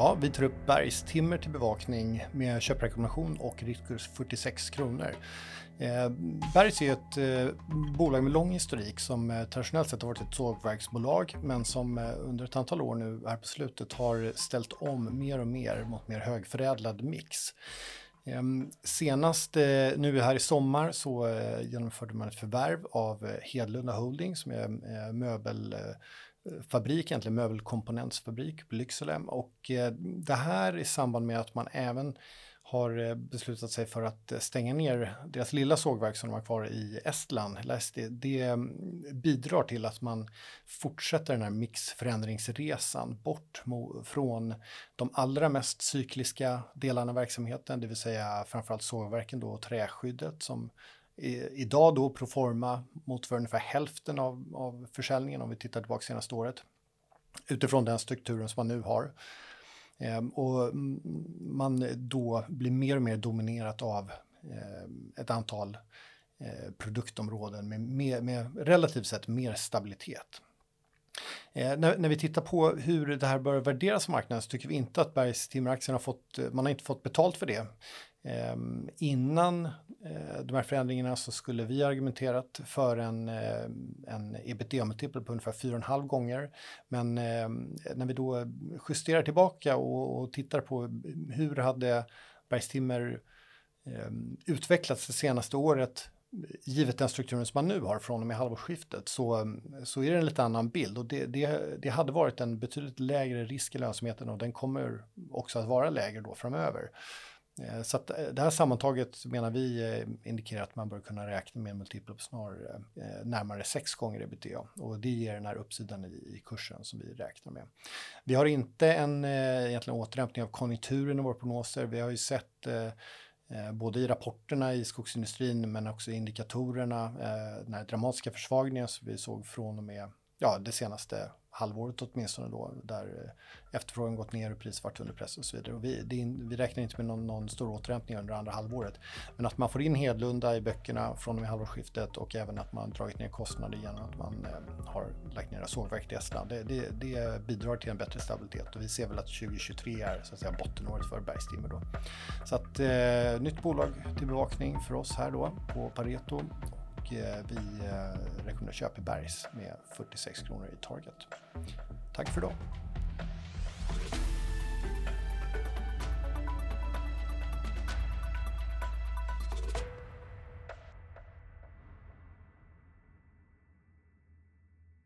Ja, vi tar upp Bergstimmer till bevakning med köprekommendation och riktkurs 46 kronor. Eh, Bergs är ett eh, bolag med lång historik som eh, traditionellt sett har varit ett sågverksbolag men som eh, under ett antal år nu här på slutet har ställt om mer och mer mot mer högförädlad mix. Ehm, senast eh, nu här i sommar så eh, genomförde man ett förvärv av eh, Hedlunda Holding som är möbelfabrik, egentligen möbelkomponentsfabrik på Lycksele. Och det här i samband med att man även har eh, beslutat sig för att eh, stänga ner deras lilla sågverk som de har kvar i Estland. Det, det bidrar till att man fortsätter den här mixförändringsresan bort från de allra mest cykliska delarna av verksamheten, det vill säga framförallt sågverken då och träskyddet som idag då proforma motsvarar ungefär hälften av, av försäljningen om vi tittar tillbaka senaste året utifrån den strukturen som man nu har. Ehm, och mm, man då blir mer och mer dominerat av eh, ett antal eh, produktområden med, med, med relativt sett mer stabilitet. Eh, när, när, vi tittar på hur det här bör värderas i marknaden så tycker vi inte att Bergs har fått, man har inte fått betalt för det. Eh, innan eh, de här förändringarna så skulle vi argumenterat för en, eh, en ebitda-multipel på ungefär 4,5 gånger. Men ehm, när vi då justerar tillbaka och, och tittar på hur hade Bergstimmer ehm, utvecklats det senaste året givet den strukturen som man nu har från och med halvårsskiftet så, så är det en lite annan bild och det, det, det hade varit en betydligt lägre risk i lönsamheten och den kommer också att vara lägre då framöver. Eh, så att eh, det här sammantaget menar vi eh, indikerar att man bör kunna räkna med en multipel på snarare närmare sex gånger ebitda och det ger den här uppsidan i kursen som vi räknar med. Vi har inte en egentligen återhämtning av konjunkturen i våra prognoser. Vi har ju sett både i rapporterna i skogsindustrin men också i indikatorerna, den här dramatiska försvagningen som vi såg från och med ja, det senaste halvåret åtminstone då, där eh, efterfrågan gått ner och priset varit under press och så vidare. Och vi, det, vi räknar inte med någon, någon stor återhämtning under andra halvåret. Men att man får in Hedlunda i böckerna från och med halvårsskiftet och även att man dragit ner kostnader genom att man eh, har lagt ner sågverk i Estland. Det, det, det, bidrar till en bättre stabilitet och vi ser väl att 2023 är så att säga bottenåret för Bergstimmer då. Så att eh, nytt bolag till bevakning för oss här då på Pareto Eh, vi eh, rekommenderar köp i Bergs med 46 kronor i target. Tack för idag.